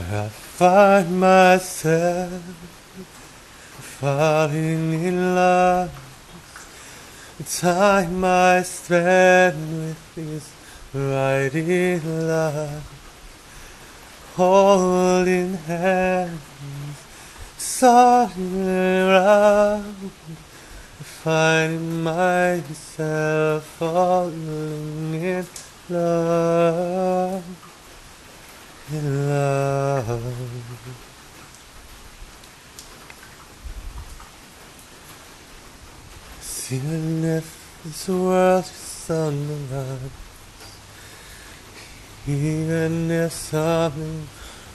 I find myself falling in love. Time I spend with is right in love, holding hands, soaring around, finding myself falling in love, in love. Even if this world is run, even if something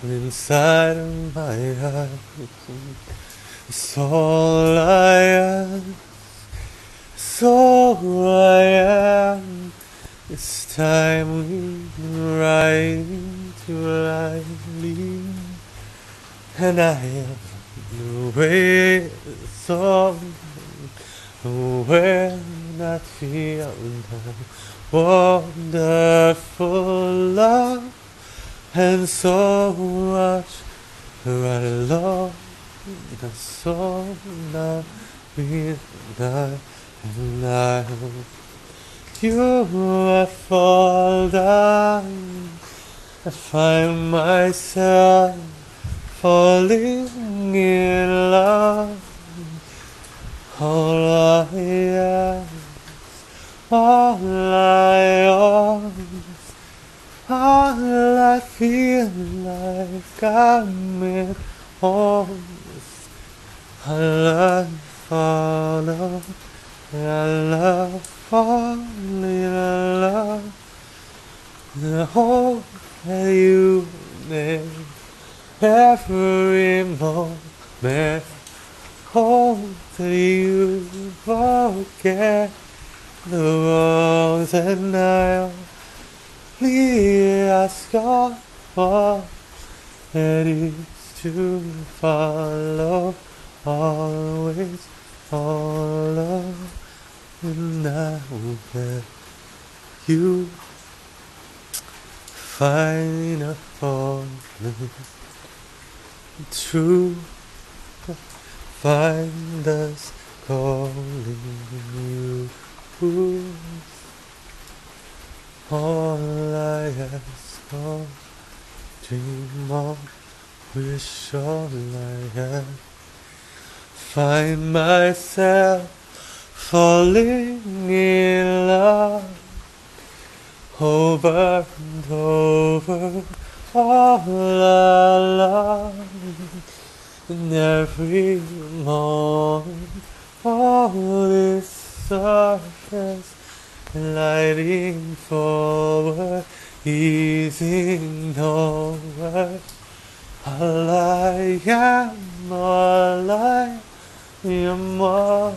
inside of my heart. Is all I am, it's all I am. It's time we ride into lightly, and I it's all when I feel wonderful love and so much right along the soul now midnight and I you I fall down. I find myself falling in love all I ask, all I ask, all I feel like I'm in arms. I love follow, I love falling in love. The hope that you make every moment that you forget the wrongs and I'll ask God for it is to follow, always follow, and I will let you find a falling true find us calling you. All I ask of, dream of, wish all I have. Find myself falling in love over and over all alone in every moment all this surface gliding forward easing nowhere all I am all I am all